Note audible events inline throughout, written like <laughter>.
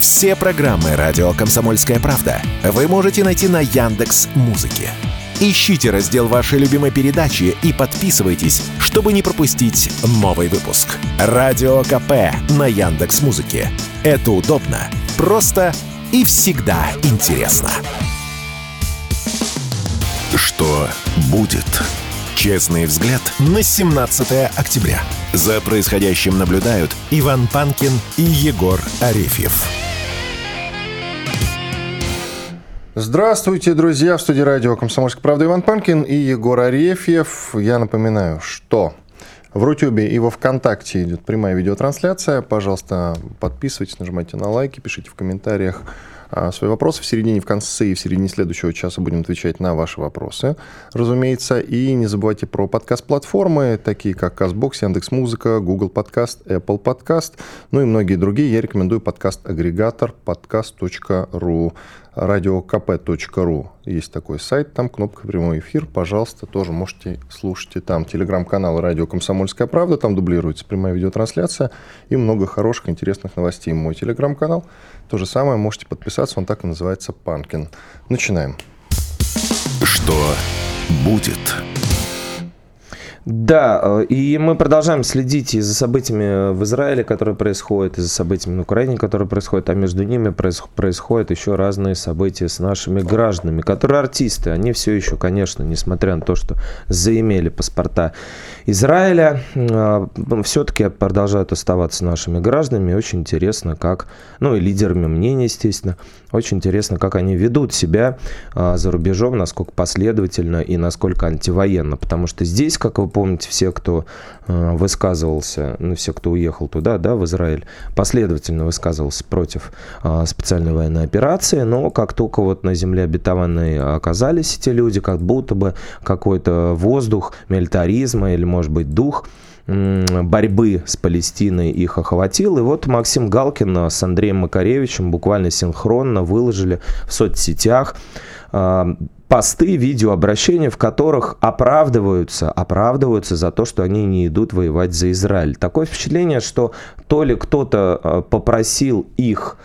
Все программы радио Комсомольская правда вы можете найти на Яндекс Музыке. Ищите раздел вашей любимой передачи и подписывайтесь, чтобы не пропустить новый выпуск. Радио КП на Яндекс Музыке. Это удобно, просто и всегда интересно. Что будет? Честный взгляд на 17 октября. За происходящим наблюдают Иван Панкин и Егор Арефьев. Здравствуйте, друзья! В студии радио «Комсомольская правда» Иван Панкин и Егор Арефьев. Я напоминаю, что в Рутюбе и во Вконтакте идет прямая видеотрансляция. Пожалуйста, подписывайтесь, нажимайте на лайки, пишите в комментариях а, свои вопросы. В середине, в конце и в середине следующего часа будем отвечать на ваши вопросы, разумеется. И не забывайте про подкаст-платформы, такие как CastBox, Яндекс.Музыка, Google Подкаст, Apple Подкаст, ну и многие другие. Я рекомендую подкаст-агрегатор podcast.ru radiokp.ru. Есть такой сайт, там кнопка «Прямой эфир». Пожалуйста, тоже можете слушать и там. Телеграм-канал «Радио Комсомольская правда», там дублируется прямая видеотрансляция и много хороших, интересных новостей. Мой телеграм-канал то же самое, можете подписаться, он так и называется «Панкин». Начинаем. Что будет? Да, э, и мы продолжаем следить и за событиями в Израиле, которые происходят, и за событиями на Украине, которые происходят, а между ними происходят еще разные события с нашими гражданами, которые артисты. Они все еще, конечно, несмотря на то, что заимели паспорта Израиля, э, все-таки продолжают оставаться нашими гражданами. Очень интересно, как, ну и лидерами мнений, естественно, очень интересно, как они ведут себя э, за рубежом, насколько последовательно и насколько антивоенно. Потому что здесь, как вы помните, все, кто э, высказывался, ну, все, кто уехал туда, да, в Израиль, последовательно высказывался против э, специальной военной операции, но как только вот на земле обетованной оказались эти люди, как будто бы какой-то воздух милитаризма или, может быть, дух борьбы с Палестиной их охватил. И вот Максим Галкин с Андреем Макаревичем буквально синхронно выложили в соцсетях э, посты, видеообращения, в которых оправдываются, оправдываются за то, что они не идут воевать за Израиль. Такое впечатление, что то ли кто-то э, попросил их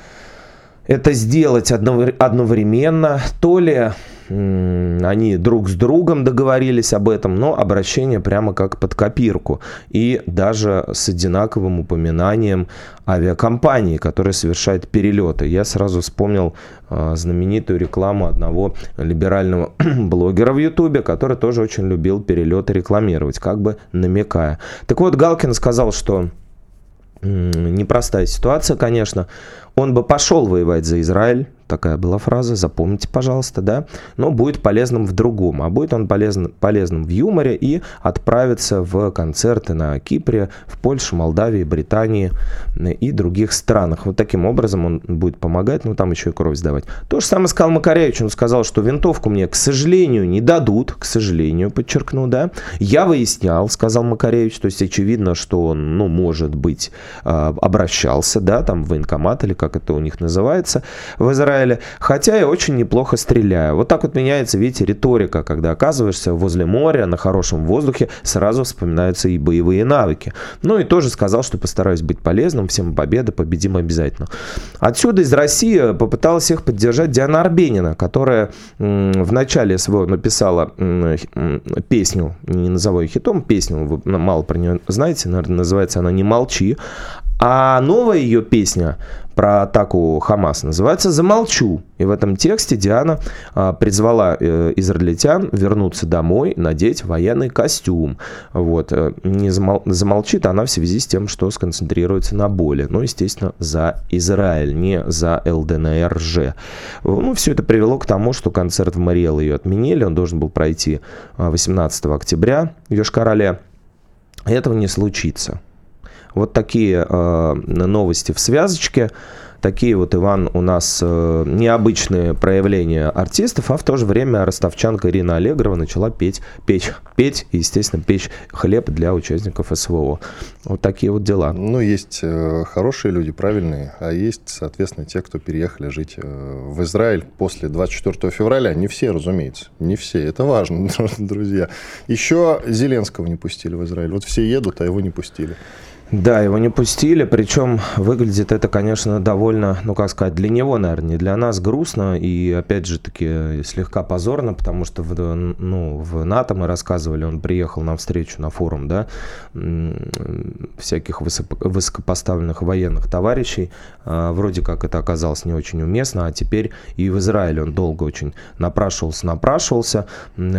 это сделать одновременно, то ли они друг с другом договорились об этом, но обращение прямо как под копирку. И даже с одинаковым упоминанием авиакомпании, которая совершает перелеты. Я сразу вспомнил э, знаменитую рекламу одного либерального <clears throat> блогера в Ютубе, который тоже очень любил перелеты рекламировать, как бы намекая. Так вот, Галкин сказал, что непростая ситуация, конечно. Он бы пошел воевать за Израиль, такая была фраза, запомните, пожалуйста, да, но будет полезным в другом, а будет он полезен, полезным в юморе и отправится в концерты на Кипре, в Польше, Молдавии, Британии и других странах. Вот таким образом он будет помогать, ну там еще и кровь сдавать. То же самое сказал Макаревич, он сказал, что винтовку мне, к сожалению, не дадут, к сожалению, подчеркну, да. Я выяснял, сказал Макаревич, то есть очевидно, что он, ну, может быть, а, обращался, да, там в военкомат или как это у них называется, в Израиле, хотя я очень неплохо стреляю. Вот так вот меняется, видите, риторика, когда оказываешься возле моря, на хорошем воздухе, сразу вспоминаются и боевые навыки. Ну и тоже сказал, что постараюсь быть полезным, всем победа, победим обязательно. Отсюда из России попыталась их поддержать Диана Арбенина, которая в начале своего написала песню, не назову ее хитом, песню, вы мало про нее знаете, наверное, называется она «Не молчи», а новая ее песня про атаку Хамас называется «Замолчу». И в этом тексте Диана а, призвала э, израильтян вернуться домой, надеть военный костюм. Вот. Э, не замол... замолчит она в связи с тем, что сконцентрируется на боли. Ну, естественно, за Израиль, не за ЛДНРЖ. Ну, все это привело к тому, что концерт в Мариэл ее отменили. Он должен был пройти 18 а, октября в Йошкар-Оле. Этого не случится. Вот такие э, новости в связочке. Такие вот, Иван, у нас э, необычные проявления артистов, а в то же время ростовчанка Ирина Аллегрова начала петь, печь, петь естественно, печь хлеб для участников СВО. Вот такие вот дела. Ну, есть э, хорошие люди, правильные, а есть, соответственно, те, кто переехали жить э, в Израиль после 24 февраля. Не все, разумеется, не все. Это важно, <laughs> друзья. Еще Зеленского не пустили в Израиль. Вот все едут, а его не пустили. Да, его не пустили, причем выглядит это, конечно, довольно, ну как сказать, для него, наверное, не для нас грустно. И, опять же таки, слегка позорно, потому что в, ну, в НАТО мы рассказывали, он приехал на встречу, на форум, да, всяких высокопоставленных военных товарищей, а, вроде как это оказалось не очень уместно, а теперь и в Израиле он долго очень напрашивался, напрашивался,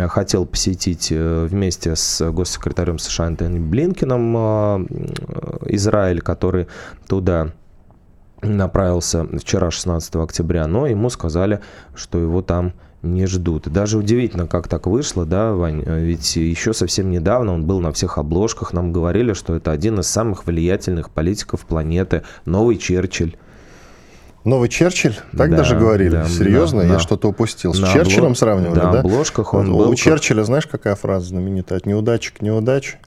хотел посетить э, вместе с госсекретарем США Антони Блинкином а, Израиль, который туда направился вчера, 16 октября, но ему сказали, что его там не ждут. И даже удивительно, как так вышло, да, Вань, ведь еще совсем недавно он был на всех обложках, нам говорили, что это один из самых влиятельных политиков планеты, новый Черчилль. Новый Черчилль? Так да, даже говорили? Да, Серьезно? Да, Я да. что-то упустил. С на Черчиллем обло... сравнивали, да? На обложках он вот, был. У Черчилля, знаешь, какая фраза знаменитая? От неудачи к неудаче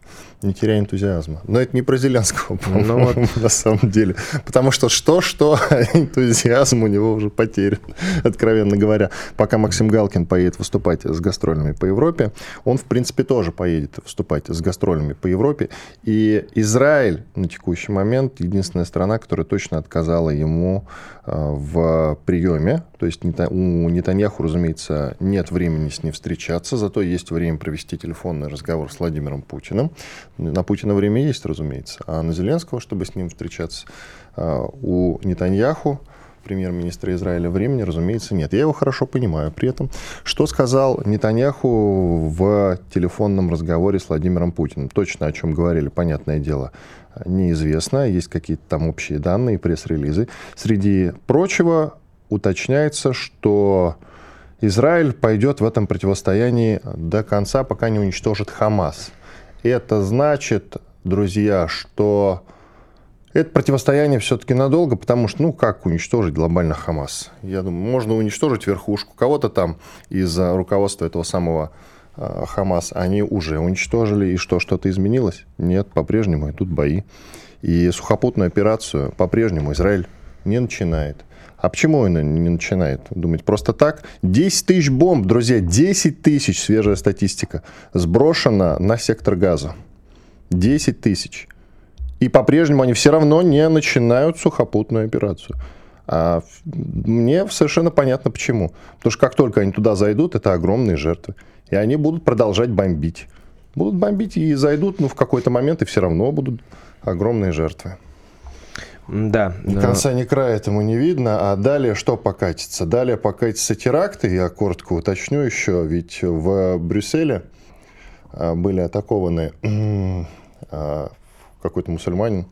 не теряя энтузиазма. Но это не про Зеленского, <laughs> ну, вот. на самом деле. Потому что что-что, <laughs> энтузиазм у него уже потерян, <laughs> откровенно говоря. Пока Максим Галкин поедет выступать с гастролями по Европе, он, в принципе, тоже поедет выступать с гастролями по Европе. И Израиль на текущий момент единственная страна, которая точно отказала ему э, в приеме. То есть у Нетаньяху, разумеется, нет времени с ним встречаться, зато есть время провести телефонный разговор с Владимиром Путиным. На Путина время есть, разумеется. А на Зеленского, чтобы с ним встречаться, а, у Нетаньяху, премьер-министра Израиля, времени, разумеется, нет. Я его хорошо понимаю. При этом, что сказал Нетаньяху в телефонном разговоре с Владимиром Путиным? Точно о чем говорили, понятное дело, неизвестно. Есть какие-то там общие данные, пресс-релизы. Среди прочего уточняется, что Израиль пойдет в этом противостоянии до конца, пока не уничтожит Хамас. Это значит, друзья, что это противостояние все-таки надолго, потому что, ну, как уничтожить глобально Хамас? Я думаю, можно уничтожить верхушку. Кого-то там из руководства этого самого э, Хамас они уже уничтожили. И что, что-то изменилось? Нет, по-прежнему идут бои. И сухопутную операцию по-прежнему Израиль не начинает. А почему он не начинает думать просто так? 10 тысяч бомб, друзья, 10 тысяч, свежая статистика, сброшено на сектор газа. 10 тысяч. И по-прежнему они все равно не начинают сухопутную операцию. А мне совершенно понятно почему. Потому что как только они туда зайдут, это огромные жертвы. И они будут продолжать бомбить. Будут бомбить и зайдут, но ну, в какой-то момент и все равно будут огромные жертвы. Да. Ни конца, ни края этому не видно. А далее что покатится? Далее покатятся теракты. Я коротко уточню еще. Ведь в Брюсселе а, были атакованы <clears throat> а, какой-то мусульманин,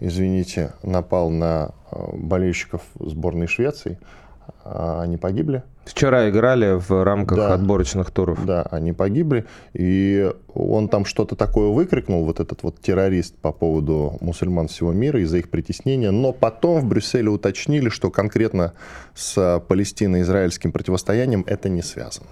извините, напал на а, болельщиков сборной Швеции. Они погибли. Вчера играли в рамках да, отборочных туров. Да, они погибли. И он там что-то такое выкрикнул, вот этот вот террорист по поводу мусульман всего мира из-за их притеснения. Но потом в Брюсселе уточнили, что конкретно с палестино-израильским противостоянием это не связано.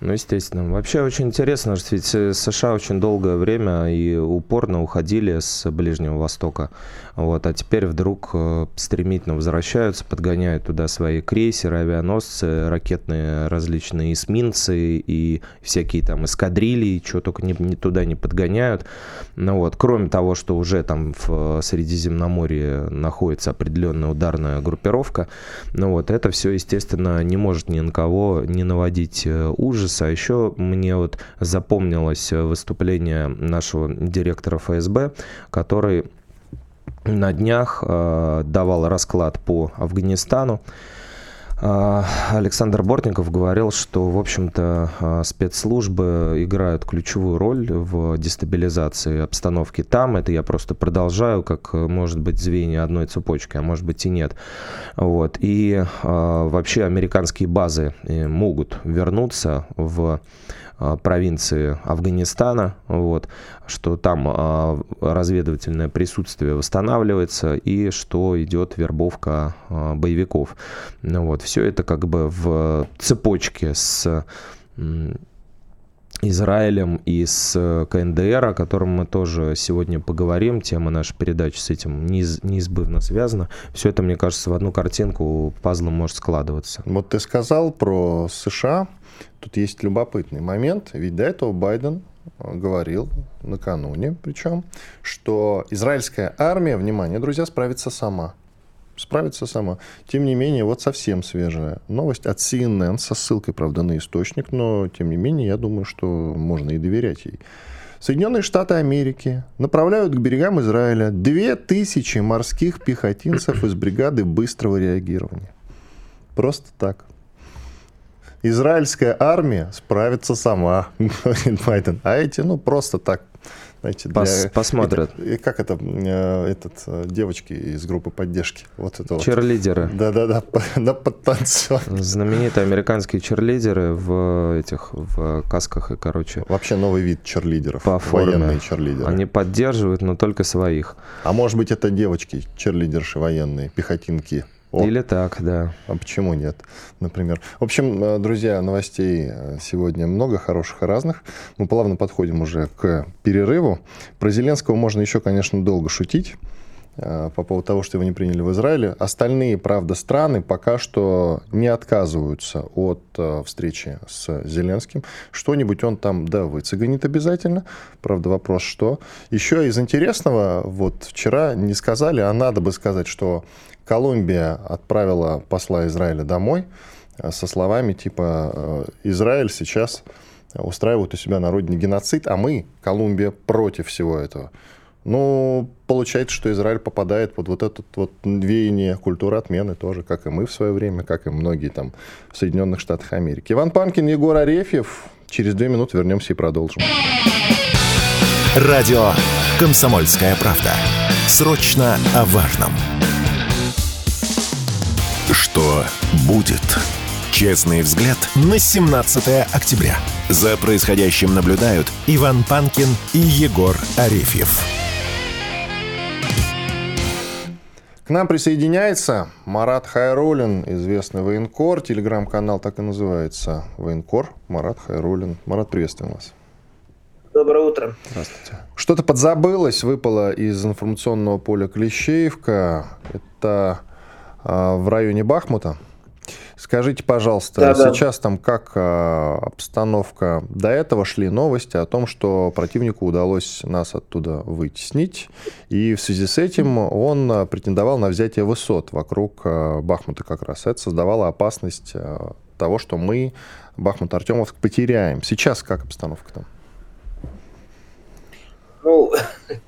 Ну, естественно. Вообще очень интересно, что ведь э, США очень долгое время и упорно уходили с Ближнего Востока. Вот, а теперь вдруг э, стремительно возвращаются, подгоняют туда свои крейсеры, авианосцы, ракетные различные эсминцы и всякие там эскадрильи, что только не, не туда не подгоняют. Ну, вот, кроме того, что уже там в Средиземноморье находится определенная ударная группировка, ну вот, это все, естественно, не может ни на кого не наводить э, ужас ужаса. А еще мне вот запомнилось выступление нашего директора ФСБ, который на днях э, давал расклад по Афганистану. А, Александр Бортников говорил, что, в общем-то, а, спецслужбы играют ключевую роль в дестабилизации обстановки там. Это я просто продолжаю, как, может быть, звенья одной цепочки, а может быть и нет. Вот. И вообще американские базы э, могут вернуться в а, провинции Афганистана, вот, что там а, разведывательное присутствие восстанавливается и что идет вербовка а, боевиков. Ну, вот, все это как бы в цепочке с Израилем и с КНДР, о котором мы тоже сегодня поговорим. Тема нашей передачи с этим неиз, неизбывно связана. Все это, мне кажется, в одну картинку пазлом может складываться. Вот ты сказал про США. Тут есть любопытный момент. Ведь до этого Байден говорил накануне, причем, что израильская армия, внимание, друзья, справится сама. Справится сама. Тем не менее, вот совсем свежая новость от CNN со ссылкой, правда, на источник, но тем не менее, я думаю, что можно и доверять ей. Соединенные Штаты Америки направляют к берегам Израиля 2000 морских пехотинцев из бригады быстрого реагирования. Просто так. Израильская армия справится сама, <laughs> говорит Байден. А эти, ну, просто так. Знаете, для, Пос, посмотрят. Это, как это, э, этот, э, девочки из группы поддержки. Вот это Черлидеры. Вот. Да-да-да, <laughs> на подтанцевать. Знаменитые американские черлидеры в этих, в касках и, короче... Вообще новый вид черлидеров. По форме. Военные черлидеры. Они поддерживают, но только своих. А может быть, это девочки, черлидерши военные, пехотинки. О. Или так, да. А почему нет, например? В общем, э, друзья, новостей э, сегодня много хороших и разных. Мы плавно подходим уже к перерыву. Про Зеленского можно еще, конечно, долго шутить э, по поводу того, что его не приняли в Израиле. Остальные, правда, страны пока что не отказываются от встречи с Зеленским. Что-нибудь он там, да, выцеганит обязательно. Правда, вопрос, что. Еще из интересного, вот вчера не сказали, а надо бы сказать, что Колумбия отправила посла Израиля домой э, со словами типа э, «Израиль сейчас устраивает у себя на родине геноцид, а мы, Колумбия, против всего этого». Ну, получается, что Израиль попадает под вот этот вот веяние культуры отмены тоже, как и мы в свое время, как и многие там в Соединенных Штатах Америки. Иван Панкин, Егор Арефьев. Через две минуты вернемся и продолжим. Радио «Комсомольская правда». Срочно о важном. Что будет? Честный взгляд на 17 октября. За происходящим наблюдают Иван Панкин и Егор Арефьев. К нам присоединяется Марат Хайрулин, известный военкор. Телеграм-канал так и называется. Военкор Марат Хайрулин. Марат, приветствуем вас. Доброе утро. Здравствуйте. Что-то подзабылось, выпало из информационного поля Клещеевка. Это в районе Бахмута. Скажите, пожалуйста, да, сейчас да. там как а, обстановка? До этого шли новости о том, что противнику удалось нас оттуда вытеснить, и в связи с этим он а, претендовал на взятие высот вокруг Бахмута как раз. Это создавало опасность того, что мы Бахмут-Артемовск потеряем. Сейчас как обстановка там? Ну, <laughs>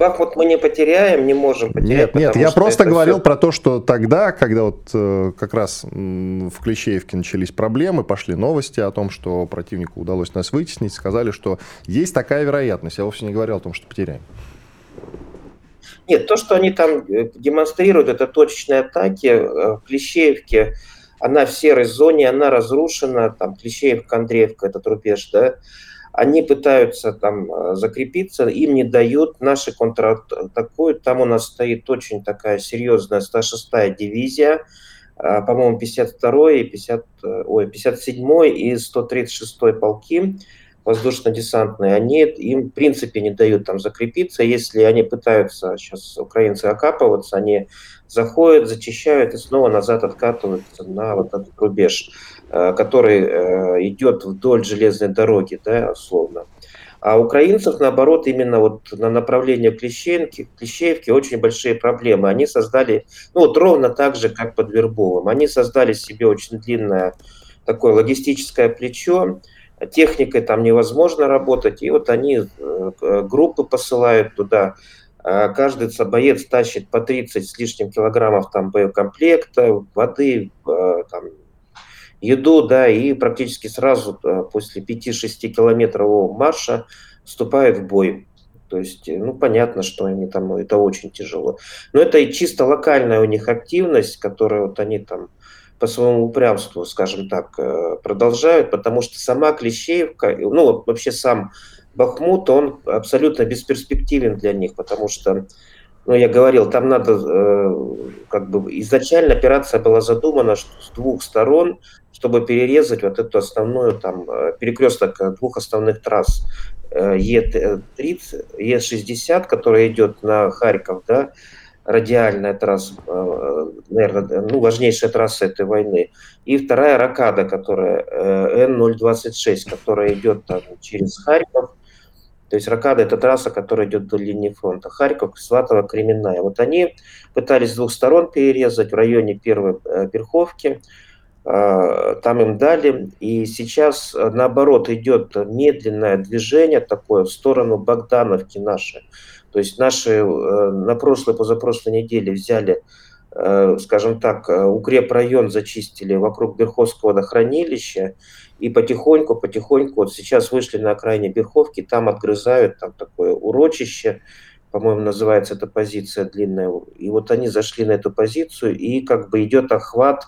Бахмут мы не потеряем, не можем потерять. Нет, нет, я просто говорил все... про то, что тогда, когда вот э, как раз в Клещеевке начались проблемы, пошли новости о том, что противнику удалось нас вытеснить, сказали, что есть такая вероятность. Я вовсе не говорил о том, что потеряем. Нет, то, что они там э, демонстрируют, это точечные атаки. Э, в Клещеевке она в серой зоне, она разрушена, там Клещеевка, Андреевка, это рубеж, да, они пытаются там э, закрепиться, им не дают, наши контратакуют. Там у нас стоит очень такая серьезная 106-я дивизия, э, по-моему, 52-й, 50, э, ой, 57-й и 136-й полки воздушно-десантные, они им в принципе не дают там закрепиться. Если они пытаются, сейчас украинцы окапываться, они заходят, зачищают и снова назад откатываются на вот этот рубеж. Э, который э, идет вдоль железной дороги, да, условно. А украинцев, наоборот, именно вот на направлении Клещевки, Клещеевки очень большие проблемы. Они создали, ну вот ровно так же, как под Вербовым, они создали себе очень длинное такое логистическое плечо, техникой там невозможно работать, и вот они э, группы посылают туда, каждый боец тащит по 30 с лишним килограммов там боекомплекта, воды, там, еду, да, и практически сразу э, после 5-6 километрового марша вступают в бой. То есть, э, ну, понятно, что они там, это очень тяжело. Но это и чисто локальная у них активность, которую вот они там по своему упрямству, скажем так, э, продолжают, потому что сама Клещеевка, ну, вообще сам Бахмут, он абсолютно бесперспективен для них, потому что ну, я говорил, там надо, э, как бы, изначально операция была задумана с двух сторон, чтобы перерезать вот эту основную, там, э, перекресток э, двух основных трасс. Э, Е30, Е60, которая идет на Харьков, да, радиальная трасса, э, наверное, ну, важнейшая трасса этой войны. И вторая ракада, которая Н-026, которая идет там через Харьков, То есть Ракада – это трасса, которая идет до линии фронта. Харьков, Сватово, Кременная. Вот они пытались с двух сторон перерезать в районе первой э, Верховки. Э, там им дали. И сейчас, э, наоборот, идет медленное движение такое в сторону Богдановки наши. То есть наши на прошлой, позапрошлой неделе взяли скажем так, укрепрайон зачистили вокруг Верховского водохранилища, и потихоньку, потихоньку, вот сейчас вышли на окраине Берховки, там отгрызают, там такое урочище, по-моему, называется эта позиция длинная. И вот они зашли на эту позицию, и как бы идет охват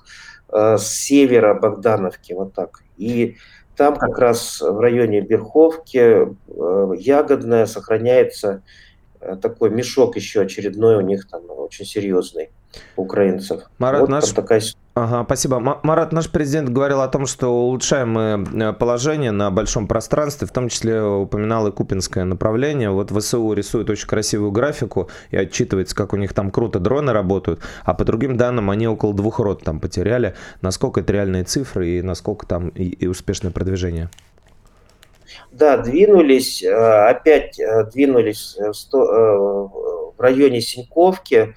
э, с севера Богдановки, вот так. И там как раз в районе Берховки э, Ягодная сохраняется э, такой мешок еще очередной у них там очень серьезный украинцев. Марат, вот наш... такая Ага, спасибо. Марат, наш президент говорил о том, что улучшаем мы э, положение на большом пространстве, в том числе упоминал и Купинское направление. Вот ВСУ рисует очень красивую графику и отчитывается, как у них там круто дроны работают, а по другим данным они около двух рот там потеряли. Насколько это реальные цифры и насколько там и, и успешное продвижение? Да, двинулись, э, опять э, двинулись в районе Синьковки,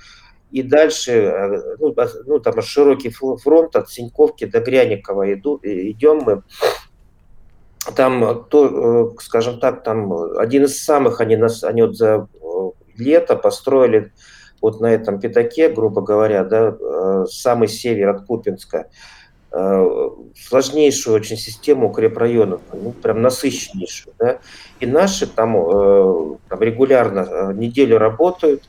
и дальше, э, ну, ну там широкий фронт от Синьковки до Гряникова. Иду, идем мы. Там, то, э, скажем так, там один из самых, они, нас, они вот за э, лето построили вот на этом пятаке, грубо говоря, да, самый север от Купинска, сложнейшую очень систему укрепрайонов, ну, прям насыщеннейшую, да, и наши там, там регулярно неделю работают,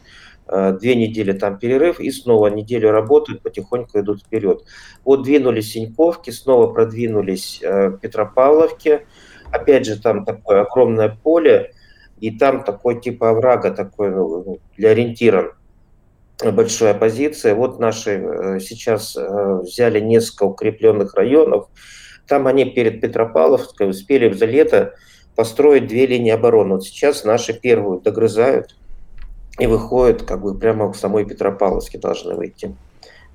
Э, две недели там перерыв, и снова неделю работают, потихоньку идут вперед. Вот двинулись Синьковки, снова продвинулись э, Петропавловки, опять же там такое огромное поле, и там такой типа оврага, такой ну, для ориентира большая позиция. Вот наши э, сейчас взяли несколько укрепленных районов, там они перед Петропавловской успели за лето построить две линии обороны. Вот сейчас наши первую догрызают, и выходят как бы прямо в самой Петропавловске должны выйти.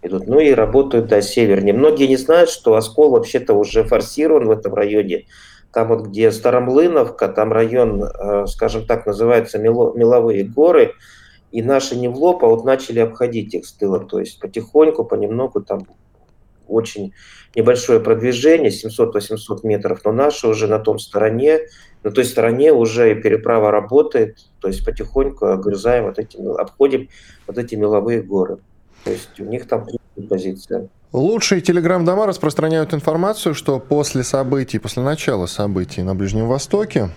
Идут. Ну и работают до да, севернее. Многие не знают, что Оскол вообще-то уже форсирован в этом районе. Там вот где Старомлыновка, там район, э, скажем так, называется Меловые горы, и наши не в лоб, а вот начали обходить их с тыла. То есть потихоньку, понемногу там очень небольшое продвижение, 700-800 метров, но наши уже на том стороне, на той стороне уже и переправа работает, то есть потихоньку огрызаем вот эти, обходим вот эти меловые горы. То есть у них там позиция. Лучшие телеграм-дома распространяют информацию, что после событий, после начала событий на Ближнем Востоке,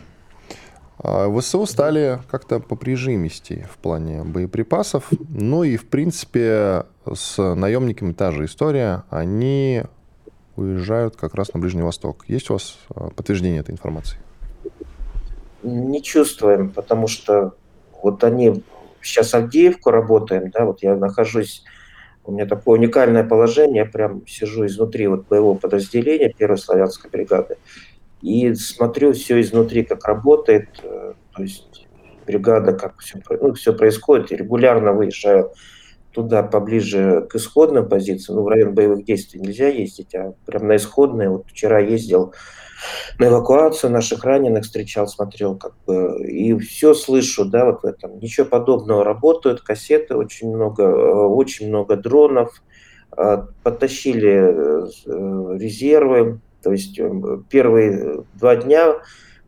ВСУ стали как-то поприжимистее в плане боеприпасов. Ну и, в принципе, с наемниками та же история. Они уезжают как раз на Ближний Восток. Есть у вас а, подтверждение этой информации? Не чувствуем, потому что вот они сейчас Авдеевку работаем, да, вот я нахожусь, у меня такое уникальное положение, я прям сижу изнутри вот боевого подразделения первой славянской бригады и смотрю все изнутри, как работает, э, то есть бригада, как все, ну, все происходит, регулярно выезжаю туда поближе к исходным позициям, ну, в район боевых действий нельзя ездить, а прям на исходные, вот вчера ездил на эвакуацию наших раненых, встречал, смотрел, как бы, и все слышу, да, вот в этом. Ничего подобного. Работают, кассеты очень много, э, очень много дронов, э, подтащили резервы, то есть первые два дня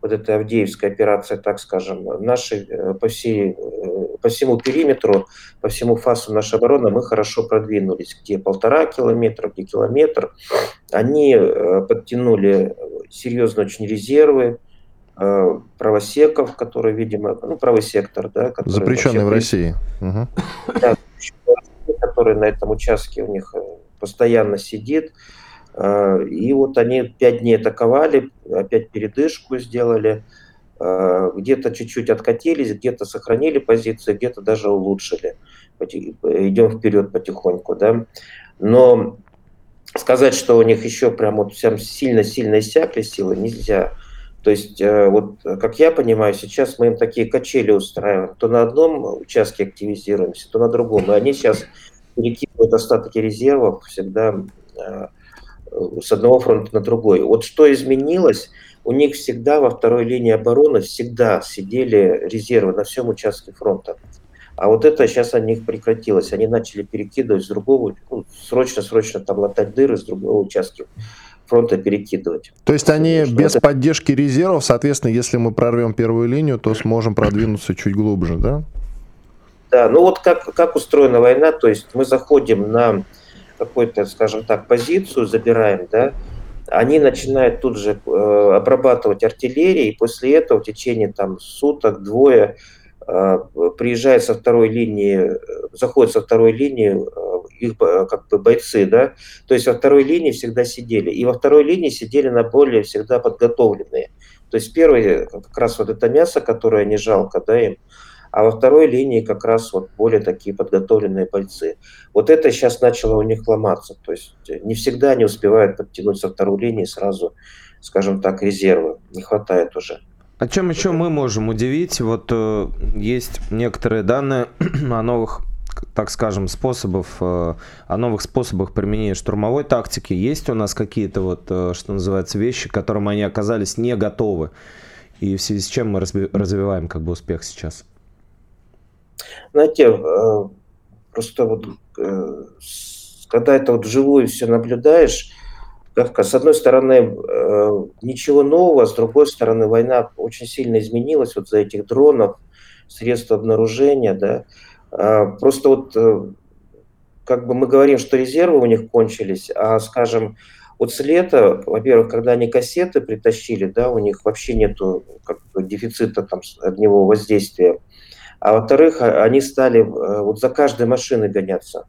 вот этой Авдеевской операции, так скажем, наши э, по, всей, э, по всему периметру, по всему фасу нашей обороны мы хорошо продвинулись, где полтора километра, где километр. Они э, подтянули серьезно очень резервы, правосеков, которые, видимо, ну, правый сектор, да, который запрещенный в России, да, который на этом участке у них постоянно сидит. Э, и вот они пять дней атаковали, опять передышку сделали, э, где-то чуть-чуть откатились, где-то сохранили позиции, где-то даже улучшили. Идем вперед потихоньку, да. Но сказать, что у них еще прям вот всем сильно-сильно иссякли силы, нельзя. То есть, э, вот, как я понимаю, сейчас мы им такие качели устраиваем. То на одном участке активизируемся, то на другом. И они сейчас перекидывают остатки резервов всегда с одного фронта на другой. Вот что изменилось, у них всегда во второй линии обороны всегда сидели резервы на всем участке фронта. А вот это сейчас у них прекратилось. Они начали перекидывать с другого, ну, срочно-срочно там латать дыры с другого участка фронта перекидывать. То есть они Потому без это... поддержки резервов, соответственно, если мы прорвем первую линию, то сможем продвинуться чуть глубже, да? Да, ну вот как, как устроена война, то есть мы заходим на какую-то, скажем так, позицию, забираем, да, они начинают тут же э, обрабатывать артиллерию, и после этого в течение там суток, двое э, приезжают со второй линии, заходят со второй линии э, их э, как бы бойцы, да, то есть во второй линии всегда сидели, и во второй линии сидели на более всегда подготовленные. То есть первый как раз вот это мясо, которое не жалко, да, им, а во второй линии как раз вот более такие подготовленные бойцы. Вот это сейчас начало у них ломаться, то есть не всегда они успевают подтянуть со второй линии сразу, скажем так, резервы, не хватает уже. О чем еще мы можем удивить? Вот э, есть некоторые данные <clears throat> о новых так скажем, способов, э, о новых способах применения штурмовой тактики. Есть у нас какие-то вот, э, что называется, вещи, к которым они оказались не готовы? И в связи с чем мы развиваем как бы успех сейчас? Знаете, э, просто вот когда это вот вживую все наблюдаешь, как с одной стороны ничего нового, с другой стороны война очень сильно изменилась вот за этих дронов, средств обнаружения, да, а, просто вот э, как бы мы говорим, что резервы у них кончились, а, скажем, вот с лета, во-первых, когда они кассеты притащили, да, у них вообще нету как бы, дефицита там огневого воздействия. А во-вторых, а, они стали э, вот за каждой машиной гоняться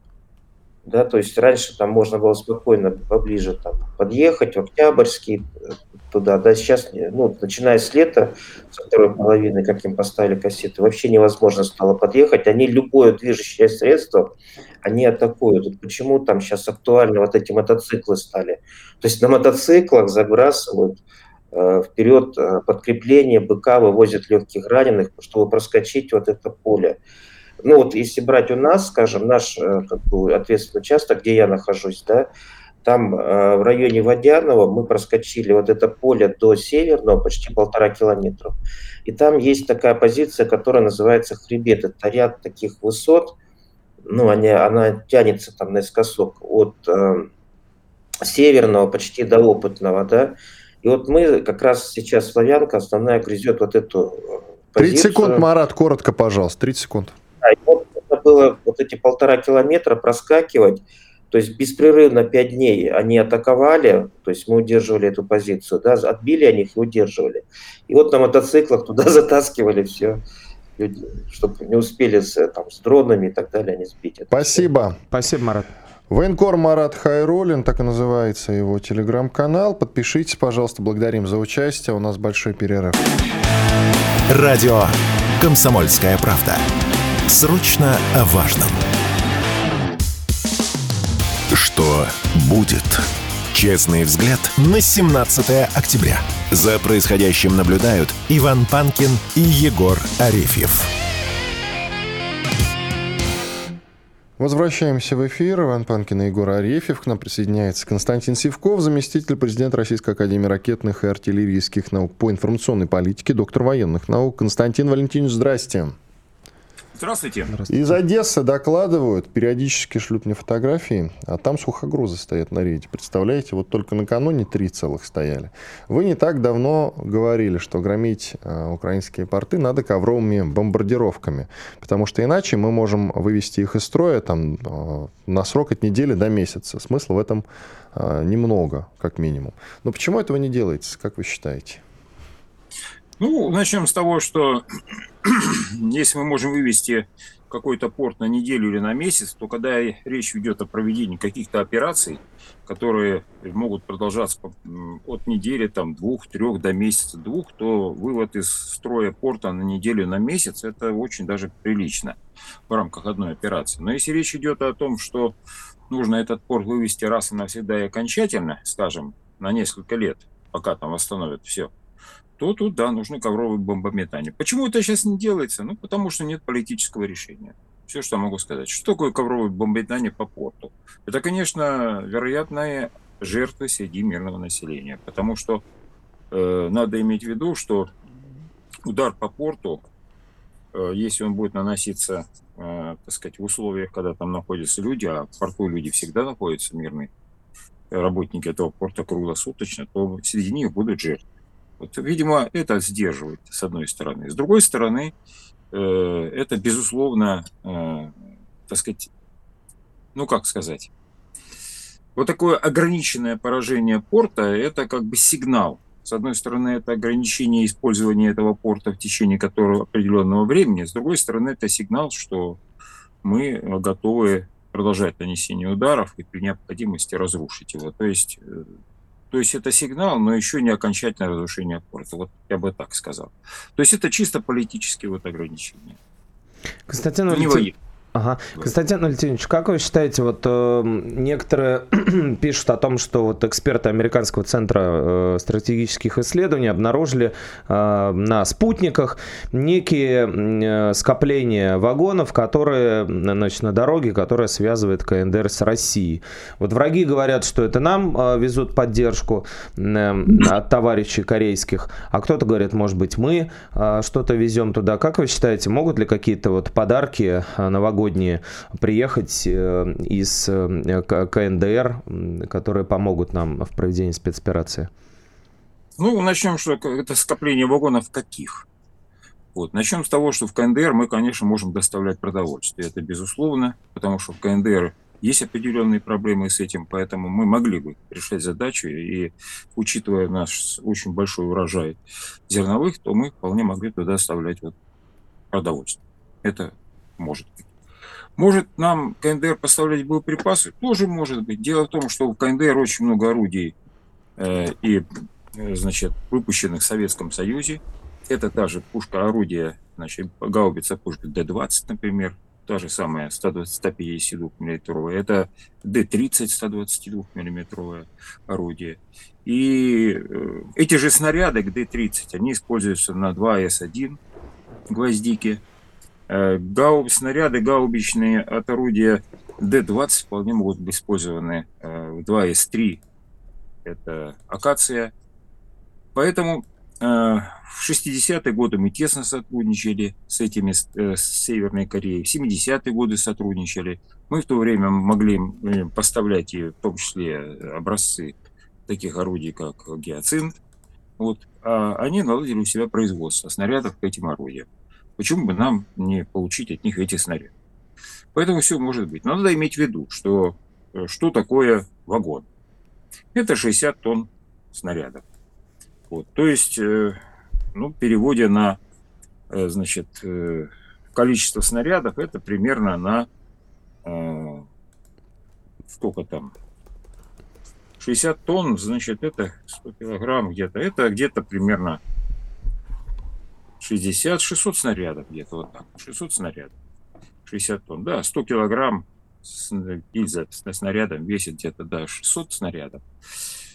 да, то есть раньше там можно было спокойно поближе там подъехать, в Октябрьский, э, туда, да, сейчас, ну, начиная с лета, со второй половины, как им поставили кассеты, вообще невозможно стало подъехать, они любое движущее средство, они атакуют. Почему там сейчас актуально вот эти мотоциклы стали? То есть на мотоциклах забрасывают э, вперед э, подкрепление, БК вывозят легких раненых, чтобы проскочить вот это поле. Ну вот если брать у нас, скажем, наш э, как бы, ответственный участок, где я нахожусь, да, там э, в районе Водянова мы проскочили вот это поле до Северного почти полтора километра. И там есть такая позиция, которая называется хребет. Это ряд таких высот, ну, они, она тянется там наискосок от э, Северного почти до Опытного, да. И вот мы как раз сейчас Славянка основная грызет вот эту позицию. 30 секунд, Марат, коротко, пожалуйста, 30 секунд. Да, и вот нужно было вот эти полтора километра проскакивать, то есть беспрерывно пять дней они атаковали, то есть мы удерживали эту позицию, да, отбили они их и удерживали. И вот на мотоциклах туда <laughs> затаскивали все, люди, чтобы не успели с, там, с дронами и так далее не сбить. Спасибо. Спасибо, Марат. Военкор Марат Хайролин, так и называется его телеграм-канал. Подпишитесь, пожалуйста, благодарим за участие. У нас большой перерыв. Радио «Комсомольская правда». Срочно о важном. Что будет? Честный взгляд на 17 октября. За происходящим наблюдают Иван Панкин и Егор Арефьев. Возвращаемся в эфир. Иван Панкин и Егор Арефьев. К нам присоединяется Константин Сивков, заместитель президента Российской Академии ракетных и артиллерийских наук по информационной политике, доктор военных наук. Константин Валентинович, здрасте. Здравствуйте. Из Одессы докладывают, периодически шлют мне фотографии, а там сухогрузы стоят на рейде. Представляете, вот только накануне три целых стояли. Вы не так давно говорили, что громить э, украинские порты надо ковровыми бомбардировками, потому что иначе мы можем вывести их из строя там, э, на срок от недели до месяца. Смысла в этом э, немного, как минимум. Но почему этого не делается, как вы считаете? Ну, начнем с того, что <clears throat> если мы можем вывести какой-то порт на неделю или на месяц, то когда речь идет о проведении каких-то операций, которые могут продолжаться от недели, там, двух, трех до месяца двух, то вывод из строя порта на неделю, на месяц, это очень даже прилично в рамках одной операции. Но если речь идет о том, что нужно этот порт вывести раз и навсегда и окончательно, скажем, на несколько лет, пока там восстановят все, то тут, да, нужны ковровые бомбометания. Почему это сейчас не делается? Ну, потому что нет политического решения. Все, что я могу сказать. Что такое ковровое бомбометание по порту? Это, конечно, вероятные жертвы среди мирного населения, потому что э, надо иметь в виду, что удар по порту, э, если он будет наноситься, э, так сказать, в условиях, когда там находятся люди, а в порту люди всегда находятся мирные, работники этого порта круглосуточно, то среди них будут жертвы. Вот, видимо, это сдерживает, с одной стороны. С другой стороны, э, это, безусловно, э, так сказать, ну как сказать, вот такое ограниченное поражение порта – это как бы сигнал. С одной стороны, это ограничение использования этого порта в течение которого определенного времени, с другой стороны, это сигнал, что мы готовы продолжать нанесение ударов и при необходимости разрушить его. То есть э, то есть это сигнал, но еще не окончательное разрушение порта. Вот я бы так сказал. То есть это чисто политические вот ограничения. Константин Валентин... Ага. Константин Алексеевич, как вы считаете, вот э, некоторые <clears throat> пишут о том, что вот эксперты Американского центра э, стратегических исследований обнаружили э, на спутниках некие э, скопления вагонов, которые, значит, на дороге, которая связывает КНДР с Россией. Вот враги говорят, что это нам э, везут поддержку э, от товарищей корейских, а кто-то говорит, может быть, мы э, что-то везем туда. Как вы считаете, могут ли какие-то вот подарки э, новогодние новогодние приехать э, из э, КНДР, которые помогут нам в проведении спецоперации? Ну, начнем, что это скопление вагонов каких? Вот. Начнем с того, что в КНДР мы, конечно, можем доставлять продовольствие. Это безусловно, потому что в КНДР есть определенные проблемы с этим, поэтому мы могли бы решать задачу, и учитывая наш очень большой урожай зерновых, то мы вполне могли туда доставлять вот продовольствие. Это может быть. Может нам КНДР поставлять боеприпасы? Тоже может быть. Дело в том, что в КНДР очень много орудий э, и, э, значит, выпущенных в Советском Союзе. Это та же пушка-орудие, значит, гаубица пушка Д-20, например, та же самая 152 миллиметровая. Это Д-30 122 миллиметровое орудие. И э, эти же снаряды к Д-30, они используются на 2С1 гвоздики, гауб, снаряды гаубичные от орудия Д-20 вполне могут быть использованы э, в 2С-3. Это акация. Поэтому э, в 60-е годы мы тесно сотрудничали с этими, с Северной Кореей. В 70-е годы сотрудничали. Мы в то время могли поставлять и в том числе образцы таких орудий, как гиацинт. Вот. А они наладили у себя производство снарядов к этим орудиям. Почему бы нам не получить от них эти снаряды? Поэтому все может быть. Но надо иметь в виду, что э, что такое вагон? Это 60 тонн снарядов. Вот. То есть, э, ну, в переводе на э, значит, количество снарядов, это примерно на сколько там? 60 тонн, значит, это 100 килограмм где-то. Это где-то примерно 60, 600 снарядов где-то вот так. 600 снарядов. 60 тонн. Да, 100 килограмм гильза снарядом весит где-то, да, 600 снарядов.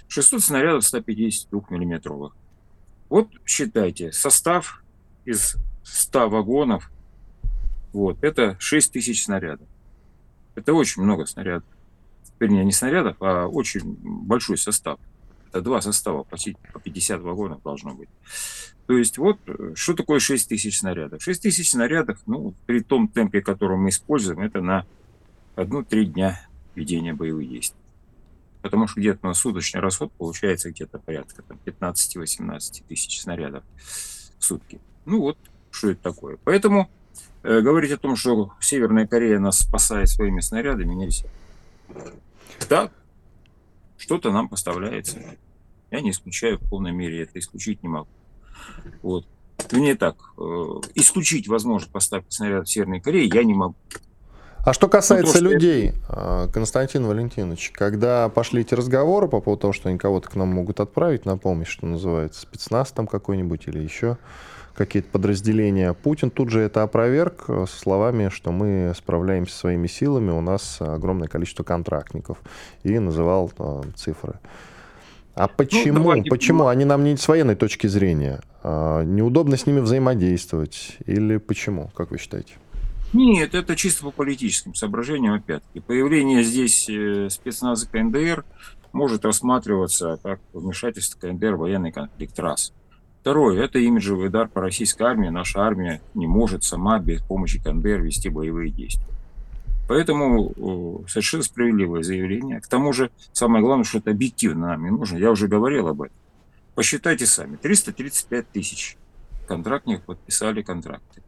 600 снарядов 152 миллиметровых. Вот считайте, состав из 100 вагонов, вот, это 6 тысяч снарядов. Это очень много снарядов. Вернее, не снарядов, а очень большой состав. Это два состава, почти по 50 вагонов должно быть. То есть вот э, что такое 6 тысяч снарядов? 6 тысяч снарядов, ну, при том темпе, который мы используем, это на одну-три дня ведения боевых действий. Потому что где-то на суточный расход получается где-то порядка 15-18 тысяч снарядов в сутки. Ну вот, что это такое. Поэтому э, говорить о том, что Северная Корея нас спасает своими снарядами, нельзя. Да, что-то нам поставляется. Я не исключаю в полной мере, это исключить не могу. Вот. Не так. Э, исключить возможность поставки снаряда в Северной Корее я не могу. А что касается ну, то, людей, что... Константин Валентинович, когда пошли эти разговоры по поводу того, что они кого-то к нам могут отправить на помощь, что называется, спецназ там какой-нибудь или еще какие-то подразделения, Путин тут же это опроверг э, со словами, что мы справляемся своими силами, у нас огромное количество контрактников, и называл э, цифры. А ну, почему? Ну, давайте... Почему? Они нам не с военной точки зрения. А, неудобно с ними взаимодействовать? Или почему, как вы считаете? Нет, это чисто по политическим соображениям опять-таки. Появление здесь э, спецназа КНДР может рассматриваться как вмешательство КНДР в военный конфликт раз. Второе, это имиджевый удар по российской армии. Наша армия не может сама без помощи КНДР вести боевые действия. Поэтому совершенно справедливое заявление. К тому же, самое главное, что это объективно нам не нужно. Я уже говорил об этом. Посчитайте сами. 335 тысяч контрактников подписали контракты.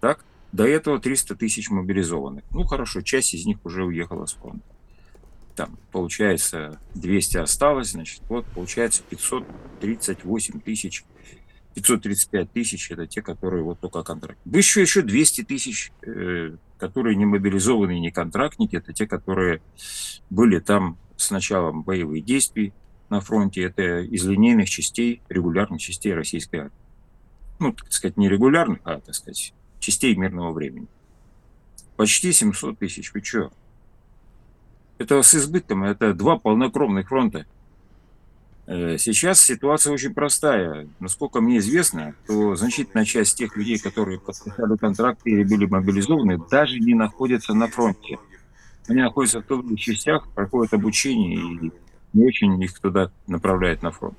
Так? До этого 300 тысяч мобилизованных. Ну, хорошо, часть из них уже уехала с фронта. Там, получается, 200 осталось, значит, вот, получается 538 тысяч 535 тысяч это те, которые вот только контракт. Еще еще 200 тысяч, э, которые не мобилизованные, не контрактники, это те, которые были там с началом боевых действий на фронте. Это из линейных частей, регулярных частей российской армии. Ну, так сказать, не регулярных, а, так сказать, частей мирного времени. Почти 700 тысяч. Вы что? Это с избытком. Это два полнокровных фронта. Э, сейчас ситуация очень простая. Насколько мне известно, то значительная часть тех людей, которые подписали контракты или были мобилизованы, даже не находятся на фронте. Они находятся в тыловых частях, проходят обучение и не очень их туда направляют на фронт.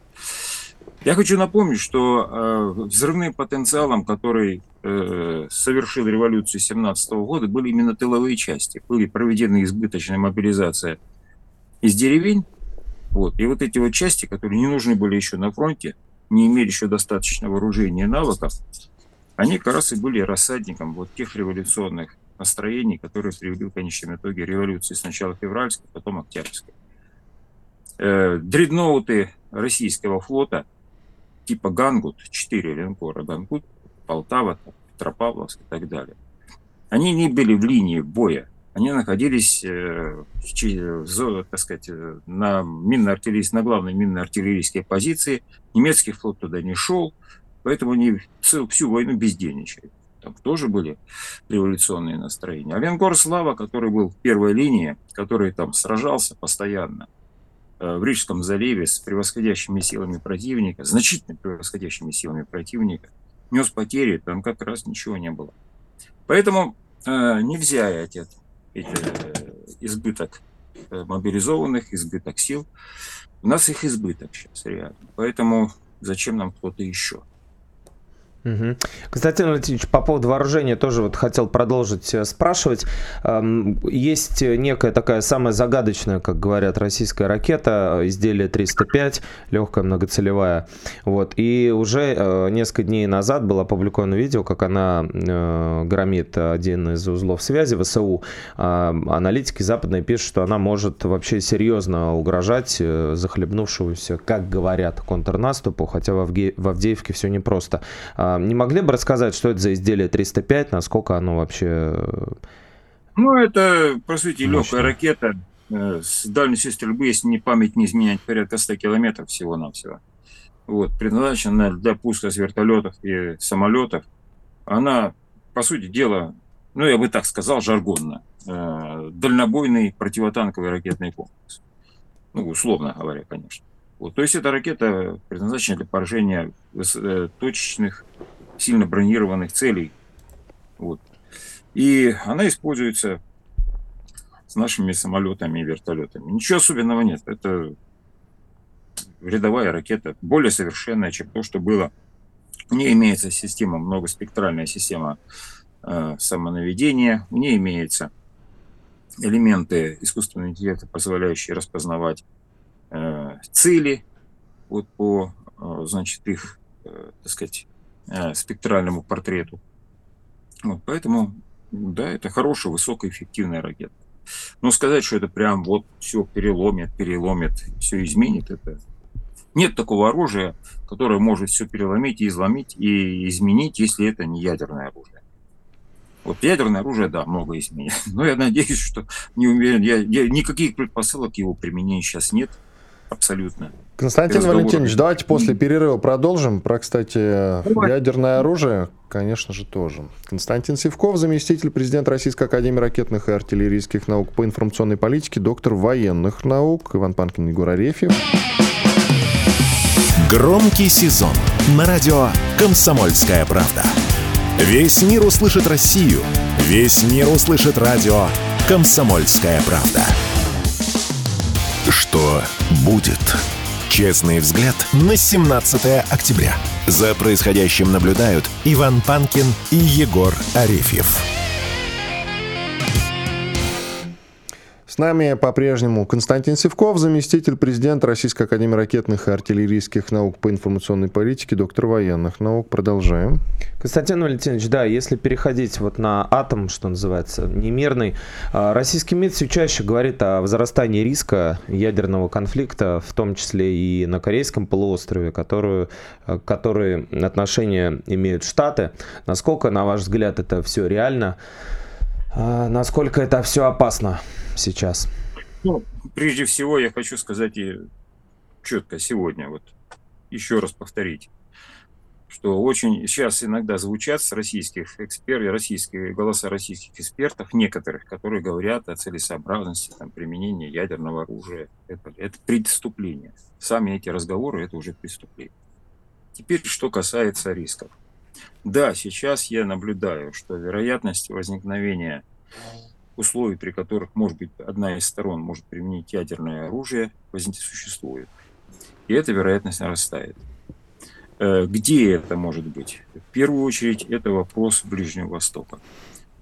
Я хочу напомнить, что э, взрывным потенциалом, который э, совершил революцию 17 года, были именно тыловые части. Были проведены избыточная мобилизация из деревень. Вот. И вот эти вот части, которые не нужны были еще на фронте, не имели еще достаточно вооружения и навыков, они как раз и были рассадником вот тех революционных настроений, которые привели в конечном итоге революции сначала февральской, потом октябрьской. Э, дредноуты российского флота – типа Гангут, четыре линкора Гангут, Полтава, Петропавловск и так далее. Они не были в линии боя, они находились, э, так сказать, э, на, минно на главной минно-артиллерийской позиции. Немецкий флот туда не шел, поэтому они всю, всю войну бездельничали. Там тоже были революционные настроения. А линкор «Слава», который был в первой линии, который там сражался постоянно – Э, в Рижском заливе с превосходящими силами противника, значительно превосходящими силами противника, нес потери, там как раз ничего не было. Поэтому э, нельзя эти, эти э, избыток э, мобилизованных, избыток сил. У нас их избыток сейчас реально. Поэтому зачем нам кто-то еще? Угу. Константин Валентинович, по поводу вооружения тоже вот хотел продолжить э, спрашивать. Есть некая такая самая загадочная, как говорят, российская ракета, э, изделие 305, легкая многоцелевая. Вот. И уже э, несколько дней назад было опубликовано видео, как она громит один из узлов связи ВСУ. А, аналитики западные пишут, что она может вообще серьезно угрожать захлебнувшемуся, как говорят, контрнаступу, хотя в Авдеевке все непросто. А, не могли бы рассказать, что это за изделие 305, насколько оно вообще... Э, ну, это, по сути, легкая ракета э, с дальностью стрельбы, если не память не изменять, порядка 100 километров всего-навсего. Вот, предназначена для пуска с вертолетов и самолетов. Она, по сути дела, ну, я бы так сказал, жаргонно, э, дальнобойный противотанковый ракетный комплекс. Ну, условно говоря, конечно. Вот, то есть эта ракета предназначена для поражения э, точечных, сильно бронированных целей. Вот. И она используется с нашими самолетами и вертолетами. Ничего особенного нет. Это рядовая ракета, более совершенная, чем то, что было. У нее имеется система, многоспектральная система э, самонаведения. У нее имеются элементы искусственного интеллекта, позволяющие распознавать Э, цели вот по, э, значит, их, э, так сказать, спектральному портрету. Вот, поэтому, да, это хорошая, высокоэффективная ракета. Но сказать, что это прям вот все переломит, переломит, все изменит, это нет такого оружия, которое может все переломить и изломить и изменить, если это не ядерное оружие. Вот ядерное оружие, да, много изменит. <laughs> Но я надеюсь, что не уверен, я, я, никаких предпосылок его применения сейчас нет абсолютно. Константин Валентинович, давайте после перерыва продолжим. Про, кстати, Давай. ядерное оружие, конечно же, тоже. Константин Севков, заместитель президента Российской Академии ракетных и артиллерийских наук по информационной политике, доктор военных наук, Иван Панкин, Егор Арефьев. Громкий сезон на радио «Комсомольская правда». Весь мир услышит Россию – Весь мир услышит радио «Комсомольская правда». Будет? Честный взгляд на 17 октября. За происходящим наблюдают Иван Панкин и Егор Арефьев. С нами по-прежнему Константин Севков, заместитель президента Российской Академии ракетных и артиллерийских наук по информационной политике, доктор военных наук. Продолжаем. Константин Валентинович, да, если переходить вот на атом, что называется, немирный, а, российский МИД все чаще говорит о возрастании риска ядерного конфликта, в том числе и на Корейском полуострове, которую, которые отношения имеют Штаты. Насколько, на ваш взгляд, это все реально? А, насколько это все опасно? сейчас? Ну, прежде всего, я хочу сказать и четко сегодня, вот еще раз повторить, что очень сейчас иногда звучат с российских экспертов, российские голоса российских экспертов, некоторых, которые говорят о целесообразности там, применения ядерного оружия. Это, это преступление. Сами эти разговоры это уже преступление. Теперь, что касается рисков. Да, сейчас я наблюдаю, что вероятность возникновения условий, при которых, может быть, одна из сторон может применить ядерное оружие, существует. И эта вероятность нарастает. Э, где это может быть? В первую очередь, это вопрос Ближнего Востока.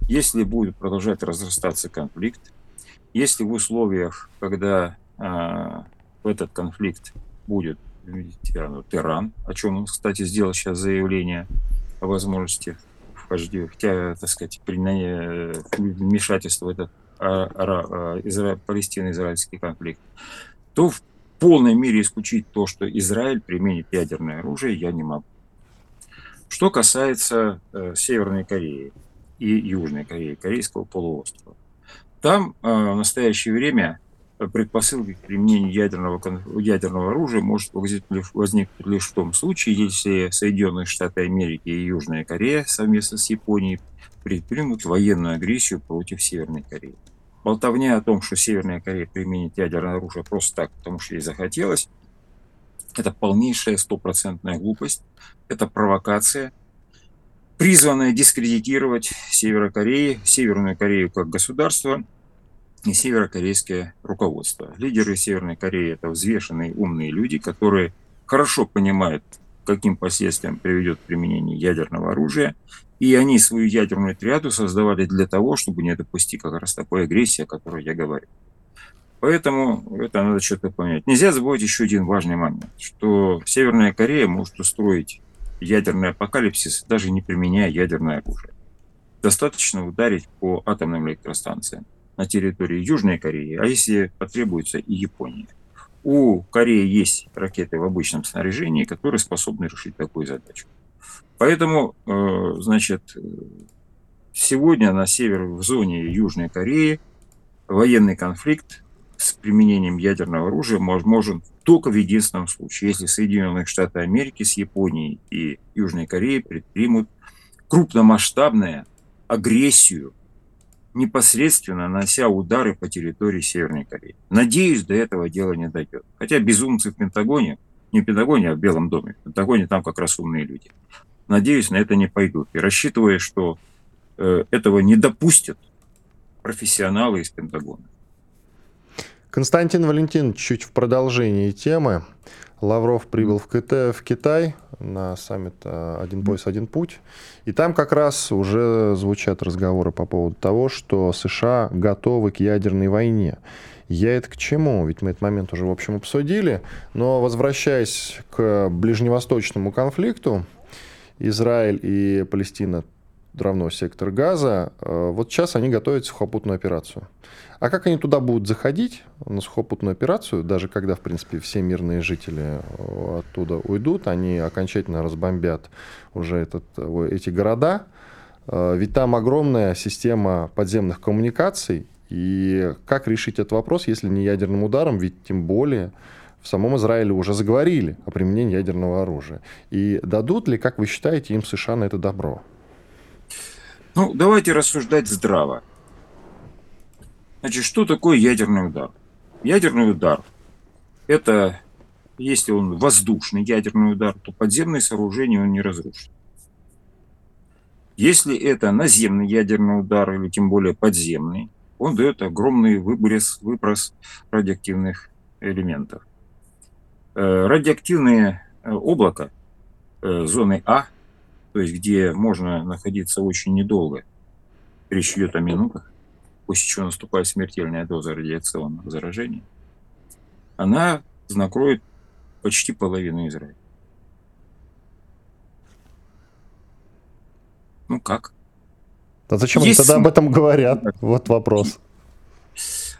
Если будет продолжать разрастаться конфликт, если в условиях, когда а, в этот конфликт будет втянут Иран, о чем он, кстати, сделал сейчас заявление о возможности вхождению, хотя, так сказать, при вмешательство в этот а, а, Изра... палестино-израильский конфликт, то в полной мере исключить то, что Израиль применит ядерное оружие, я не могу. Что касается э, Северной Кореи и Южной Кореи, Корейского полуострова, там э, в настоящее время предпосылки к применению ядерного, ядерного оружия может возникнуть лишь в том случае, если Соединенные Штаты Америки и Южная Корея совместно с Японией предпримут военную агрессию против Северной Кореи. Болтовня о том, что Северная Корея применит ядерное оружие просто так, потому что ей захотелось, это полнейшая стопроцентная глупость, это провокация, призванная дискредитировать Северо Кореи, Северную Корею как государство – и северокорейское руководство. Лидеры Северной Кореи – это взвешенные умные люди, которые хорошо понимают, каким последствиям приведет применение ядерного оружия, и они свою ядерную триаду создавали для того, чтобы не допустить как раз такой агрессии, о которой я говорю. Поэтому это надо что-то понять. Нельзя забывать еще один важный момент, что Северная Корея может устроить ядерный апокалипсис, даже не применяя ядерное оружие. Достаточно ударить по атомным электростанциям на территории Южной Кореи, а если потребуется и Японии. У Кореи есть ракеты в обычном снаряжении, которые способны решить такую задачу. Поэтому, э, значит, сегодня на север, в зоне Южной Кореи, военный конфликт с применением ядерного оружия возможен только в единственном случае, если Соединенные Штаты Америки с Японией и Южной Кореей предпримут крупномасштабную агрессию непосредственно нанося удары по территории Северной Кореи. Надеюсь, до этого дела не дойдет. Хотя безумцы в Пентагоне, не в Пентагоне, а в Белом доме, в Пентагоне там как раз умные люди. Надеюсь, на это не пойдут. И рассчитывая, что э, этого не допустят профессионалы из Пентагона. Константин Валентин, чуть в продолжении темы. Лавров прибыл в Китай, в Китай на саммит э, «Один пояс, один путь». И там как раз уже звучат разговоры по поводу того, что США готовы к ядерной войне. Я это к чему? Ведь мы этот момент уже, в общем, обсудили. Но возвращаясь к ближневосточному конфликту, Израиль и Палестина равно сектор газа, э, вот сейчас они готовят сухопутную операцию. А как они туда будут заходить, на сухопутную операцию, даже когда, в принципе, все мирные жители э, оттуда уйдут, они окончательно разбомбят уже этот, эти города, э, ведь там огромная система подземных коммуникаций, и как решить этот вопрос, если не ядерным ударом, ведь тем более в самом Израиле уже заговорили о применении ядерного оружия. И дадут ли, как вы считаете, им США на это добро? Ну, давайте рассуждать здраво. Значит, что такое ядерный удар? Ядерный удар – это, если он воздушный ядерный удар, то подземные сооружения он не разрушит. Если это наземный ядерный удар или тем более подземный, он дает огромный выброс, выброс радиоактивных элементов. Э, радиоактивные э, облака э, зоны А, то есть где можно находиться очень недолго, речь идет о минутах, после чего наступает смертельная доза радиационного заражения, она накроет почти половину Израиля. Ну как? А зачем Есть... они тогда об этом говорят? Вот вопрос.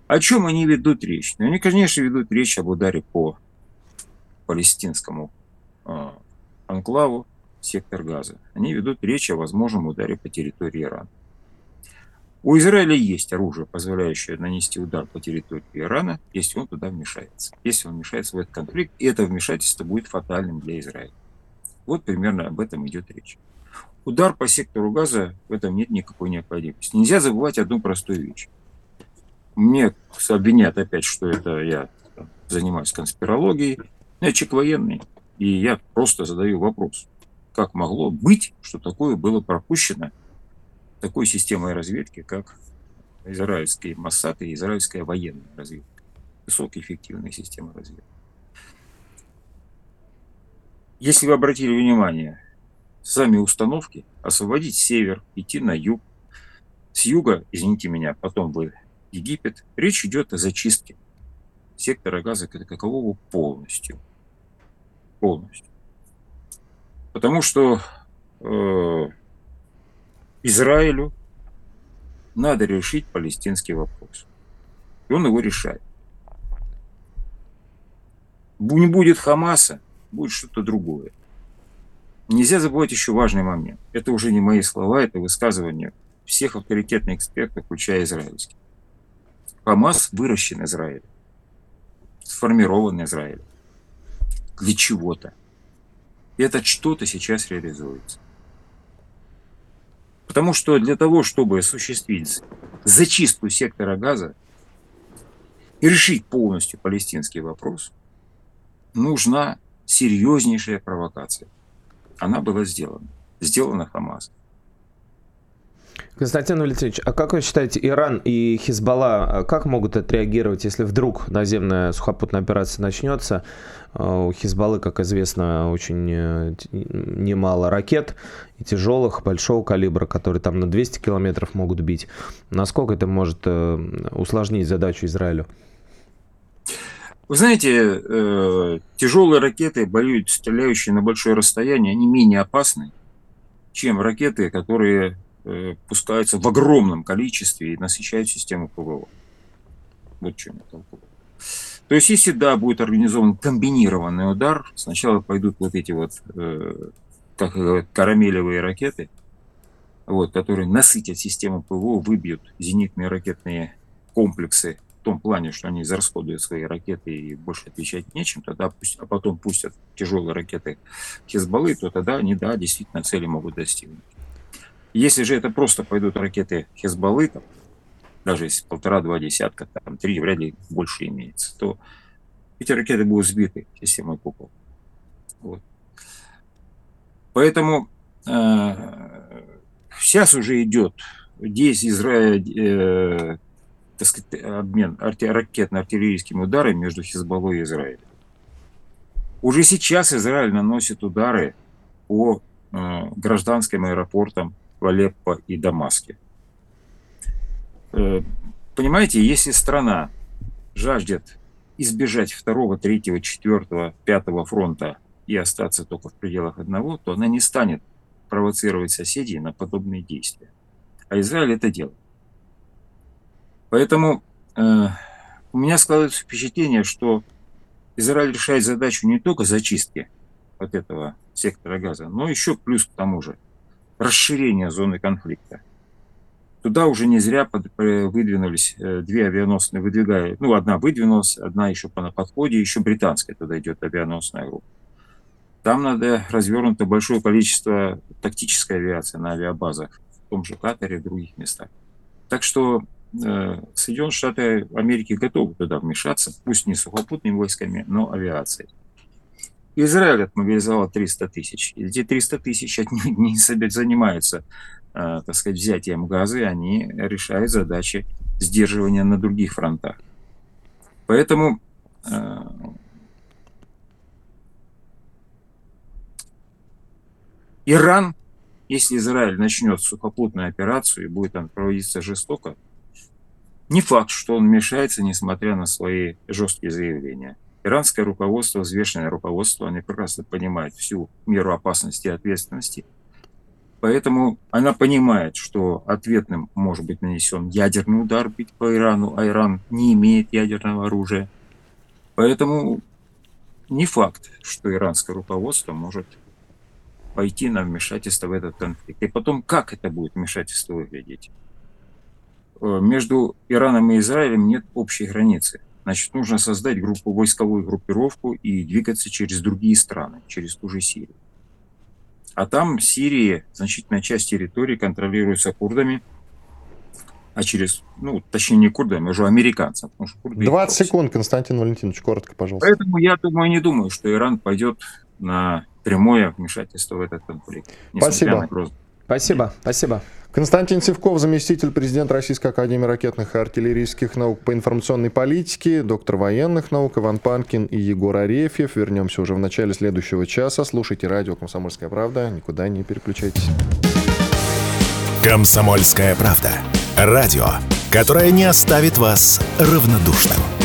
О чем они ведут речь? Ну, они, конечно, ведут речь об ударе по палестинскому э, анклаву, сектор газа. Они ведут речь о возможном ударе по территории Ирана. У Израиля есть оружие, позволяющее нанести удар по территории Ирана, если он туда вмешается. Если он вмешается в этот конфликт, и это вмешательство будет фатальным для Израиля. Вот примерно об этом идет речь. Удар по сектору газа, в этом нет никакой необходимости. Нельзя забывать одну простую вещь. Мне обвинят опять, что это я занимаюсь конспирологией. Я человек военный, и я просто задаю вопрос. Как могло быть, что такое было пропущено такой системой разведки, как израильский Моссад и израильская военная разведка? Высокоэффективная система разведки. Если вы обратили внимание, сами установки, освободить север, идти на юг. С юга, извините меня, потом вы Египет. Речь идет о зачистке сектора газа как такового полностью. Полностью. Потому что э, Израилю надо решить палестинский вопрос. И он его решает. Не будет Хамаса, будет что-то другое. Нельзя забывать еще важный момент. Это уже не мои слова, это высказывания всех авторитетных экспертов, включая израильских. Хамас выращен Израилем, сформирован Израилем для чего-то. И это что-то сейчас реализуется. Потому что для того, чтобы осуществить зачистку сектора газа и решить полностью палестинский вопрос, нужна серьезнейшая провокация – она была сделана. Сделана Хамас. Константин Валентинович, а как вы считаете, Иран и Хизбалла а как могут отреагировать, если вдруг наземная сухопутная операция начнется? А, у Хизбаллы, как известно, очень э, немало ракет и тяжелых, большого калибра, которые там на 200 километров могут бить. Насколько это может э, усложнить задачу Израилю? Вы знаете, э, тяжелые ракеты, боюсь, стреляющие на большое расстояние, они менее опасны, чем ракеты, которые пускаются в огромном количестве и насыщают систему ПВО. Вот чем я толкую. То есть, если да, будет организован комбинированный удар, сначала пойдут вот эти вот, э, как говорят, карамелевые ракеты, вот, которые насытят систему ПВО, выбьют зенитные ракетные комплексы в том плане, что они израсходуют свои ракеты и больше отвечать нечем, тогда пусть, а потом пустят тяжелые ракеты Хизбаллы, то тогда они, да, действительно цели могут достигнуть. Если же это просто пойдут ракеты Хизбаллы, там, даже если полтора-два десятка, там три вряд ли больше имеется, то эти ракеты будут сбиты системой купол. Вот. Поэтому э, сейчас уже идет здесь Израиль, э, так сказать, обмен ракетно-артиллерийскими ударами между Хизбаллой и Израилем. Уже сейчас Израиль наносит удары по э, гражданским аэропортам в Алеппо и Дамаске. Э, понимаете, если страна жаждет избежать второго, третьего, четвертого, пятого фронта и остаться только в пределах одного, то она не станет провоцировать соседей на подобные действия. А Израиль это делает. Поэтому э, у меня складывается впечатление, что Израиль решает задачу не только зачистки вот этого сектора газа, но еще плюс к тому же расширение зоны конфликта. Туда уже не зря под, э, выдвинулись э, две авианосные, выдвигая, ну, одна выдвинулась, одна еще по на подходе, еще британская туда идет авианосная группа. Там надо развернуто большое количество тактической авиации на авиабазах, в том же Катаре и других местах. Так что Э, Соединенные Штаты Америки готовы туда вмешаться, пусть не сухопутными войсками, но авиацией. Израиль отмобилизовал 300 тысяч. Эти 300 тысяч не, не занимаются э, так сказать, взятием газа, они решают задачи сдерживания на других фронтах. Поэтому э, Иран, если Израиль начнет сухопутную операцию и будет она проводиться жестоко, не факт, что он вмешается, несмотря на свои жесткие заявления. Иранское руководство, взвешенное руководство, они прекрасно понимают всю меру опасности и ответственности. Поэтому она понимает, что ответным может быть нанесен ядерный удар по Ирану, а Иран не имеет ядерного оружия. Поэтому не факт, что иранское руководство может пойти на вмешательство в этот конфликт. И потом, как это будет вмешательство выглядеть? Э, между Ираном и Израилем нет общей границы. Значит, нужно создать группу, войсковую группировку и двигаться через другие страны, через ту же Сирию. А там в Сирии значительная часть территории контролируется курдами, а через, ну, точнее, не курдами, а уже американцам. 20 секунд, Константин Валентинович, коротко, пожалуйста. Поэтому я думаю, не думаю, что Иран пойдет на прямое вмешательство в этот конфликт. Спасибо. Спасибо, спасибо. Константин Севков, заместитель президента Российской Академии ракетных и артиллерийских наук по информационной политике, доктор военных наук Иван Панкин и Егор Арефьев. Вернемся уже в начале следующего часа. Слушайте радио «Комсомольская правда». Никуда не переключайтесь. «Комсомольская правда». Радио, которое не оставит вас равнодушным.